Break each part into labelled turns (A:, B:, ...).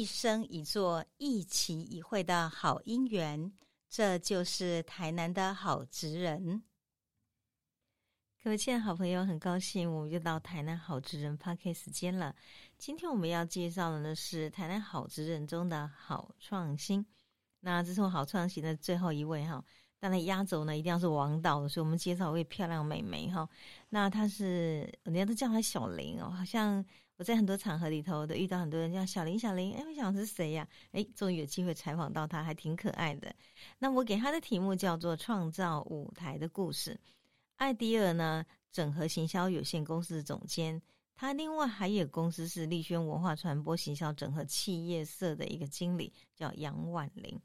A: 一生一座一期一会的好姻缘。这就是台南的好职人。各位亲爱的好朋友，很高兴我们又到台南好职人 PARK 时间了。今天我们要介绍的呢是台南好职人中的好创新。那这是我好创新的最后一位哈。当然，压轴呢一定要是王导，所以我们介绍一位漂亮美眉哈。那她是人家都叫她小林哦，好像我在很多场合里头都遇到很多人叫小林小林，哎，我想是谁呀？哎，终于有机会采访到他，还挺可爱的。那我给他的题目叫做《创造舞台的故事》。艾迪尔呢，整合行销有限公司的总监，他另外还有公司是立轩文化传播行销整合企业社的一个经理，叫杨婉玲。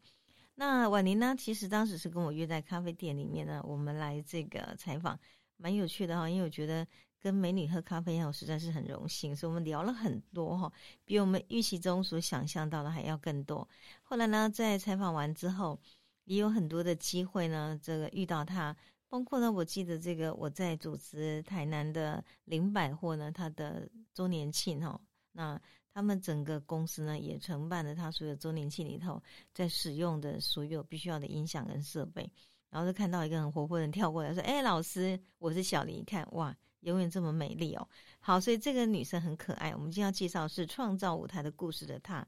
A: 那婉玲呢？其实当时是跟我约在咖啡店里面呢，我们来这个采访，蛮有趣的哈。因为我觉得跟美女喝咖啡，我实在是很荣幸，所以我们聊了很多哈，比我们预期中所想象到的还要更多。后来呢，在采访完之后，也有很多的机会呢，这个遇到他，包括呢，我记得这个我在主持台南的林百货呢，它的周年庆哈，那。他们整个公司呢，也承办了他所有周年庆里头在使用的所有必须要的音响跟设备，然后就看到一个很活泼的人跳过来说：“哎，老师，我是小林。”看，哇，永远这么美丽哦。好，所以这个女生很可爱。我们今天要介绍是创造舞台的故事的她。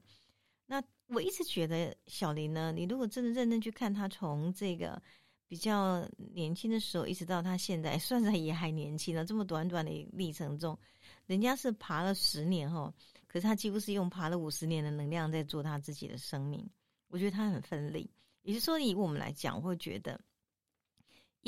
A: 那我一直觉得小林呢，你如果真的认真去看她，从这个比较年轻的时候，一直到她现在，算是也还年轻了。这么短短的历程中，人家是爬了十年哈。可是她几乎是用爬了五十年的能量在做她自己的生命，我觉得他很奋力。也就是说，以我们来讲，会觉得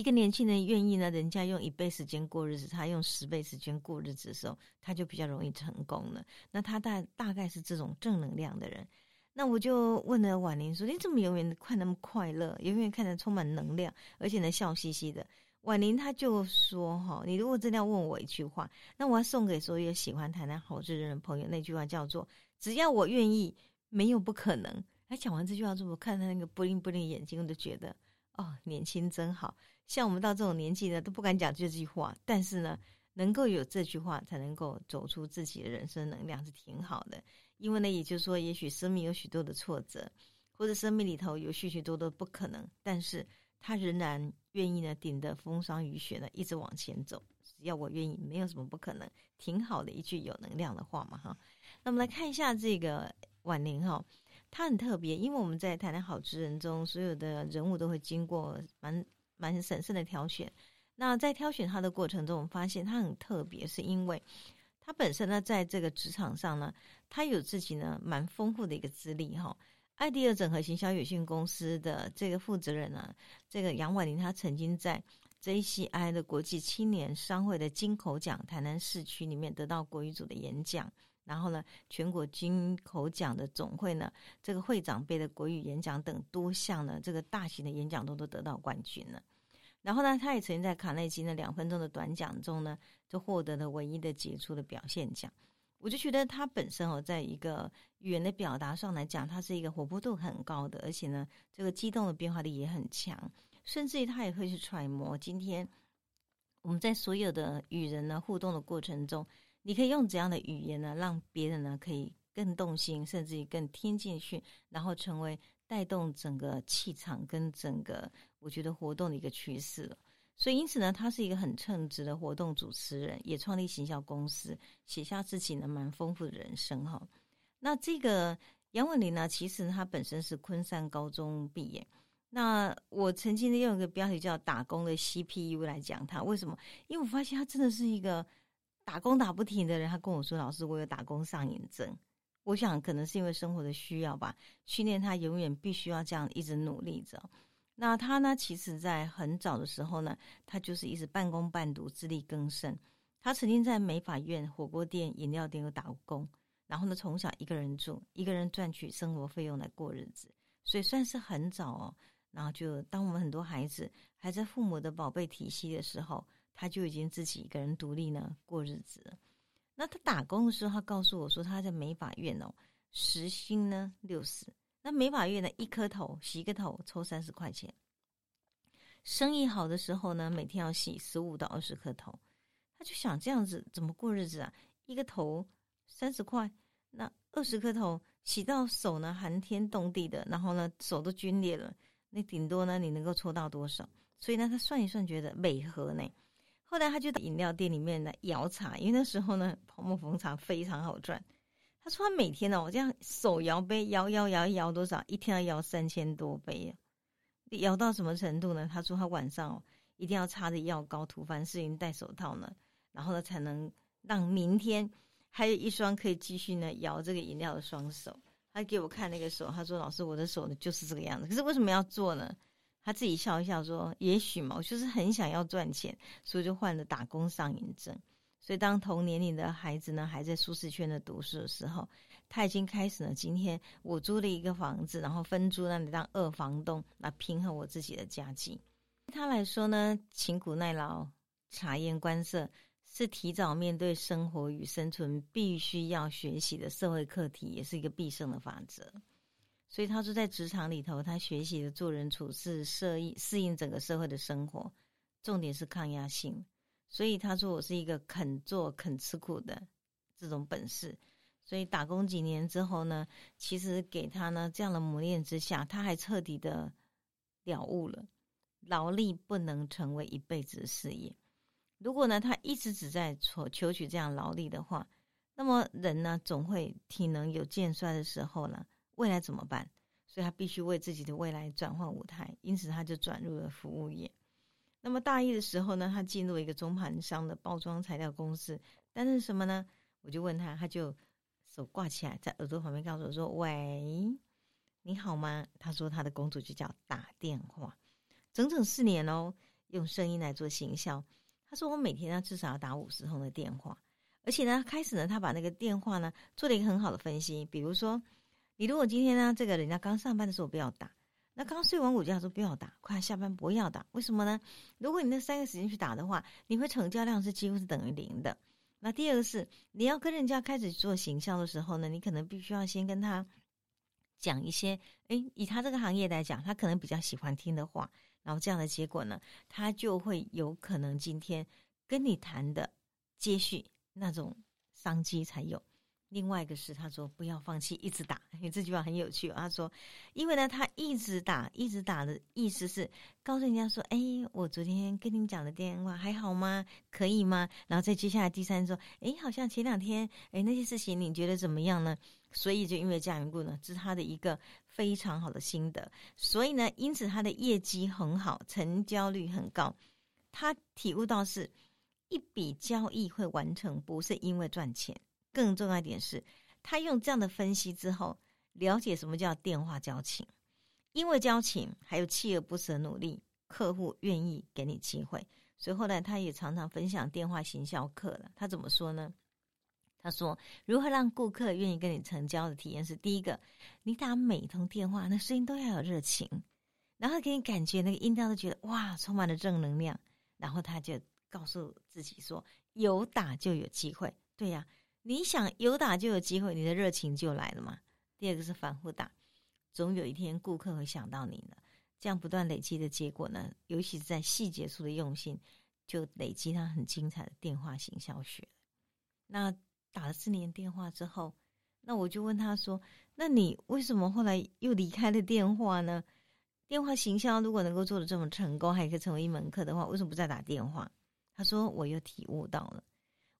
A: 一个年轻人愿意呢，人家用一倍时间过日子，他用十倍时间过日子的时候，他就比较容易成功了。那他大大概是这种正能量的人。那我就问了婉玲说：“你怎么永远快那么快乐，永远看着充满能量，而且呢笑嘻嘻的？”婉玲她就说：“哈，你如果真的要问我一句话，那我要送给所有喜欢谈谈好事人的朋友，那句话叫做‘只要我愿意，没有不可能’。”他讲完这句话之后，我看他那个布灵布灵眼睛，我就觉得哦，年轻真好。像我们到这种年纪呢，都不敢讲这句话，但是呢，能够有这句话，才能够走出自己的人生能量，是挺好的。因为呢，也就是说，也许生命有许多的挫折，或者生命里头有许许多多不可能，但是。他仍然愿意呢，顶着风霜雨雪呢，一直往前走。只要我愿意，没有什么不可能。挺好的一句有能量的话嘛，哈。那我们来看一下这个婉玲哈，他很特别，因为我们在台南好职人中，所有的人物都会经过蛮蛮审慎的挑选。那在挑选他的过程中，我们发现他很特别，是因为他本身呢，在这个职场上呢，他有自己呢蛮丰富的一个资历哈。艾迪尔整合行销有限公司的这个负责人呢，这个杨婉玲，他曾经在 JCI 的国际青年商会的金口奖台南市区里面得到国语组的演讲，然后呢，全国金口奖的总会呢，这个会长杯的国语演讲等多项呢，这个大型的演讲都都得到冠军了。然后呢，他也曾经在卡内基的两分钟的短讲中呢，就获得了唯一的杰出的表现奖。我就觉得他本身哦，在一个语言的表达上来讲，他是一个活泼度很高的，而且呢，这个激动的变化力也很强，甚至于他也会去揣摩今天我们在所有的与人呢互动的过程中，你可以用怎样的语言呢，让别人呢可以更动心，甚至于更听进去，然后成为带动整个气场跟整个我觉得活动的一个趋势了。所以，因此呢，他是一个很称职的活动主持人，也创立行销公司，写下自己呢蛮丰富的人生哈。那这个杨文玲呢，其实他本身是昆山高中毕业。那我曾经呢用一个标题叫“打工的 CPU” 来讲他，为什么？因为我发现他真的是一个打工打不停的人。他跟我说：“老师，我有打工上瘾症。”我想可能是因为生活的需要吧，训练他永远必须要这样一直努力着。那他呢？其实，在很早的时候呢，他就是一直半工半读，自力更生。他曾经在美法院、火锅店、饮料店有打工，然后呢，从小一个人住，一个人赚取生活费用来过日子，所以算是很早哦。然后就当我们很多孩子还在父母的宝贝体系的时候，他就已经自己一个人独立呢过日子。那他打工的时候，他告诉我说，他在美法院哦，时薪呢六十。那美法院呢，一颗头洗一个头抽三十块钱。生意好的时候呢，每天要洗十五到二十颗头。他就想这样子怎么过日子啊？一个头三十块，那二十颗头洗到手呢寒天冻地的，然后呢手都皲裂了，那顶多呢你能够抽到多少？所以呢他算一算觉得美合呢。后来他就到饮料店里面来摇茶，因为那时候呢泡沫红茶非常好赚。他说他每天呢我这样手摇杯摇摇摇摇多少，一天要摇三千多杯，摇到什么程度呢？他说他晚上一定要擦着药膏涂凡士林戴手套呢，然后呢才能让明天。还有一双可以继续呢摇这个饮料的双手，他给我看那个手，他说：“老师，我的手呢就是这个样子。可是为什么要做呢？”他自己笑一笑说：“也许嘛，我就是很想要赚钱，所以就患了打工上瘾症。所以当同年龄的孩子呢还在舒适圈的读书的时候，他已经开始了。今天我租了一个房子，然后分租那里当二房东，来平衡我自己的家计。他来说呢，勤苦耐劳，察言观色。”是提早面对生活与生存必须要学习的社会课题，也是一个必胜的法则。所以他说，在职场里头，他学习的做人处事、适应适应整个社会的生活，重点是抗压性。所以他说，我是一个肯做肯吃苦的这种本事。所以打工几年之后呢，其实给他呢这样的磨练之下，他还彻底的了悟了，劳力不能成为一辈子的事业。如果呢，他一直只在求求取这样劳力的话，那么人呢总会体能有渐衰的时候呢，未来怎么办？所以他必须为自己的未来转换舞台，因此他就转入了服务业。那么大一的时候呢，他进入一个中盘商的包装材料公司，担任什么呢？我就问他，他就手挂起来，在耳朵旁边告诉我说：“喂，你好吗？”他说他的工作就叫打电话，整整四年哦，用声音来做行销。他说：“我每天呢至少要打五十通的电话，而且呢，开始呢，他把那个电话呢做了一个很好的分析。比如说，你如果今天呢，这个人家刚上班的时候不要打，那刚睡完午觉说不要打，快下班不要打。为什么呢？如果你那三个时间去打的话，你会成交量是几乎是等于零的。那第二个是，你要跟人家开始做行销的时候呢，你可能必须要先跟他讲一些，诶，以他这个行业来讲，他可能比较喜欢听的话。”然后这样的结果呢，他就会有可能今天跟你谈的接续那种商机才有。另外一个是他说不要放弃，一直打。因为这句话很有趣。他说，因为呢，他一直打，一直打的意思是告诉人家说，哎，我昨天跟你讲的电话还好吗？可以吗？然后再接下来第三说，哎，好像前两天，哎，那些事情你觉得怎么样呢？所以就因为这样缘故呢，这是他的一个。非常好的心得，所以呢，因此他的业绩很好，成交率很高。他体悟到是一笔交易会完成，不是因为赚钱，更重要一点是，他用这样的分析之后，了解什么叫电话交情。因为交情，还有锲而不舍努力，客户愿意给你机会。所以后来他也常常分享电话行销课了。他怎么说呢？他说：“如何让顾客愿意跟你成交的体验是第一个，你打每一通电话，那声音都要有热情，然后给你感觉那个音调都觉得哇，充满了正能量。然后他就告诉自己说，有打就有机会。对呀，你想有打就有机会，你的热情就来了嘛。第二个是反复打，总有一天顾客会想到你了。这样不断累积的结果呢，尤其是在细节处的用心，就累积他很精彩的电话行销学。那。”打了四年电话之后，那我就问他说：“那你为什么后来又离开了电话呢？电话行销如果能够做的这么成功，还可以成为一门课的话，为什么不再打电话？”他说：“我又体悟到了，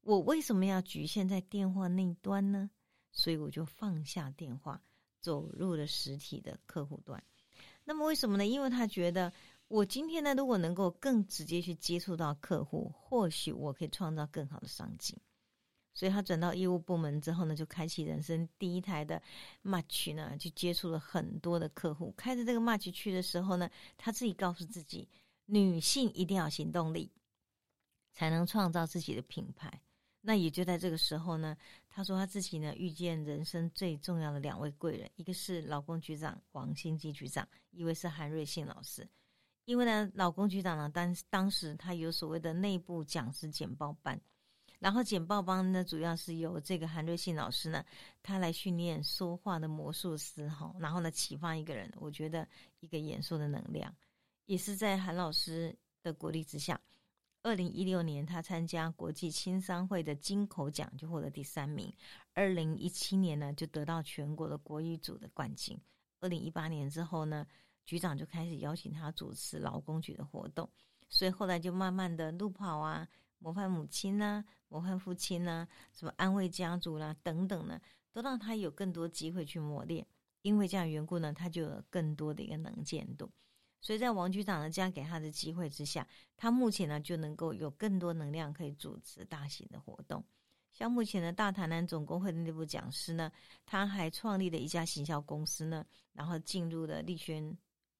A: 我为什么要局限在电话那端呢？所以我就放下电话，走入了实体的客户端。那么为什么呢？因为他觉得我今天呢，如果能够更直接去接触到客户，或许我可以创造更好的商机。”所以他转到业务部门之后呢，就开启人生第一台的 Match 呢，就接触了很多的客户。开着这个 Match 去的时候呢，他自己告诉自己，女性一定要行动力，才能创造自己的品牌。那也就在这个时候呢，他说他自己呢遇见人生最重要的两位贵人，一个是老公局长王新基局长，一位是韩瑞信老师。因为呢，老公局长呢当当时他有所谓的内部讲师简报班。然后简报班呢，主要是由这个韩瑞信老师呢，他来训练说话的魔术师哈，然后呢启发一个人，我觉得一个演说的能量，也是在韩老师的鼓励之下，二零一六年，他参加国际青商会的金口奖，就获得第三名。二零一七年呢，就得到全国的国语组的冠军。二零一八年之后呢，局长就开始邀请他主持劳工局的活动，所以后来就慢慢的路跑啊、模范母亲呐、模范父亲呐、什么安慰家族啦等等呢，都让他有更多机会去磨练。因为这样缘故呢，他就有更多的一个能见度。所以在王局长的家给他的机会之下，他目前呢就能够有更多能量可以主持大型的活动。像目前的大台南总工会的内部讲师呢，他还创立了一家行销公司呢，然后进入了立轩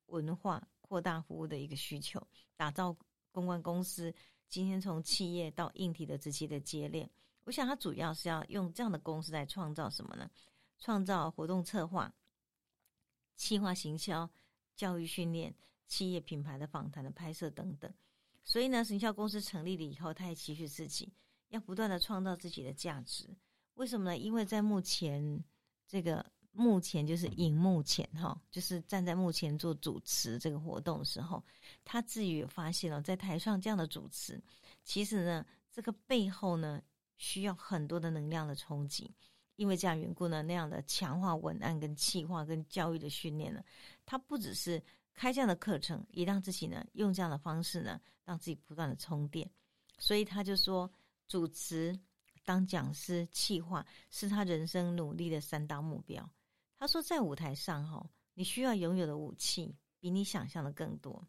A: 文化，扩大服务的一个需求，打造公关公司。今天从企业到硬体的直接的接链，我想他主要是要用这样的公司来创造什么呢？创造活动策划、企划行销、教育训练。企业品牌的访谈的拍摄等等，所以呢，行销公司成立了以后，他也期许自己要不断的创造自己的价值。为什么呢？因为在目前这个目前就是荧幕前哈，就是站在幕前做主持这个活动的时候，他自己也发现了，在台上这样的主持，其实呢，这个背后呢，需要很多的能量的冲击。因为这样缘故呢，那样的强化文案跟企划跟教育的训练呢，它不只是。开这样的课程，也让自己呢用这样的方式呢，让自己不断的充电。所以他就说，主持、当讲师、企划是他人生努力的三大目标。他说，在舞台上哈，你需要拥有的武器比你想象的更多。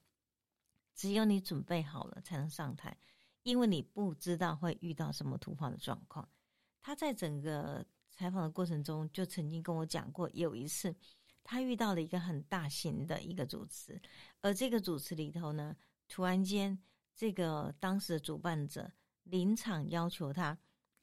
A: 只有你准备好了，才能上台，因为你不知道会遇到什么突发的状况。他在整个采访的过程中，就曾经跟我讲过，有一次。他遇到了一个很大型的一个主持，而这个主持里头呢，突然间，这个当时的主办者临场要求他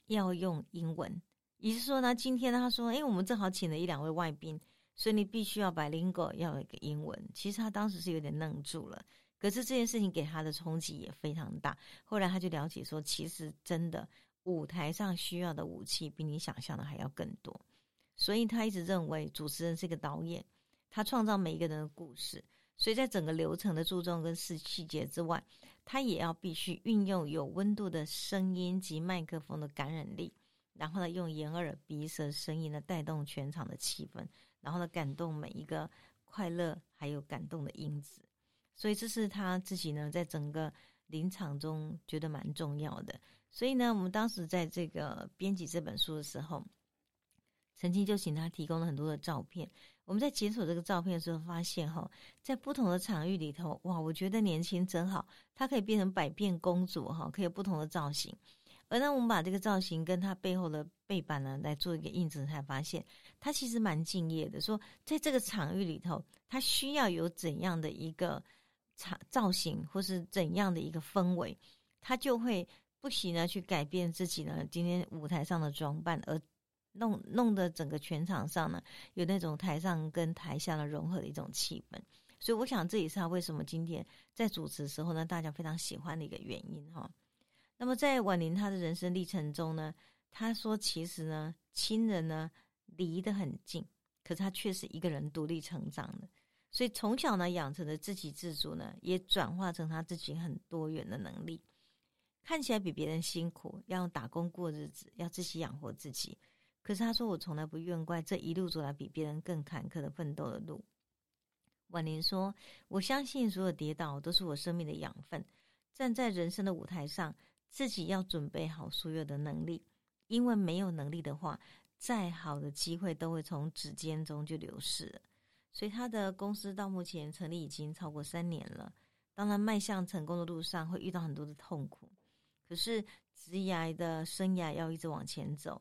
A: 要用英文，也是说呢，今天他说，哎，我们正好请了一两位外宾，所以你必须要把 lingo 要有一个英文。其实他当时是有点愣住了，可是这件事情给他的冲击也非常大。后来他就了解说，其实真的舞台上需要的武器比你想象的还要更多。所以他一直认为主持人是一个导演，他创造每一个人的故事。所以在整个流程的注重跟细细节之外，他也要必须运用有温度的声音及麦克风的感染力，然后呢，用眼耳鼻舌声音呢带动全场的气氛，然后呢，感动每一个快乐还有感动的因子。所以这是他自己呢在整个临场中觉得蛮重要的。所以呢，我们当时在这个编辑这本书的时候。曾经就请他提供了很多的照片。我们在检索这个照片的时候，发现哈，在不同的场域里头，哇，我觉得年轻真好，她可以变成百变公主哈，可以有不同的造型。而呢，我们把这个造型跟她背后的背板呢来做一个印证，才发现她其实蛮敬业的。说在这个场域里头，她需要有怎样的一个场造型，或是怎样的一个氛围，她就会不惜呢去改变自己呢今天舞台上的装扮而。弄弄得整个全场上呢，有那种台上跟台下的融合的一种气氛，所以我想这也是他为什么今天在主持的时候呢，大家非常喜欢的一个原因哈。那么在婉玲他的人生历程中呢，他说其实呢，亲人呢离得很近，可是他却是一个人独立成长的，所以从小呢养成的自给自足呢，也转化成他自己很多元的能力，看起来比别人辛苦，要打工过日子，要自己养活自己。可是他说：“我从来不怨怪这一路走来比别人更坎坷的奋斗的路。”婉玲说：“我相信所有跌倒都是我生命的养分。站在人生的舞台上，自己要准备好所有的能力，因为没有能力的话，再好的机会都会从指尖中就流逝了。所以他的公司到目前成立已经超过三年了。当然，迈向成功的路上会遇到很多的痛苦，可是职涯的生涯要一直往前走。”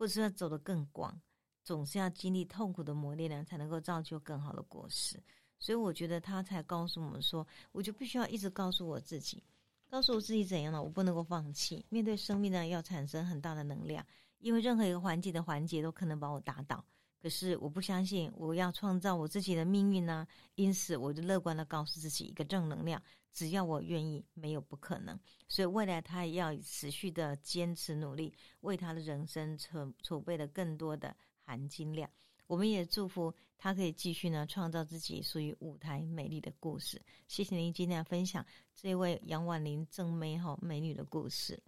A: 或者是要走得更广，总是要经历痛苦的磨练呢，才能够造就更好的果实。所以我觉得他才告诉我们说，我就必须要一直告诉我自己，告诉我自己怎样呢？我不能够放弃，面对生命呢，要产生很大的能量，因为任何一个环节的环节都可能把我打倒。可是我不相信，我要创造我自己的命运呢。因此，我就乐观的告诉自己一个正能量。只要我愿意，没有不可能。所以未来他也要持续的坚持努力，为他的人生储储备了更多的含金量。我们也祝福他可以继续呢创造自己属于舞台美丽的故事。谢谢您今天分享，这位杨婉玲正美好美女的故事。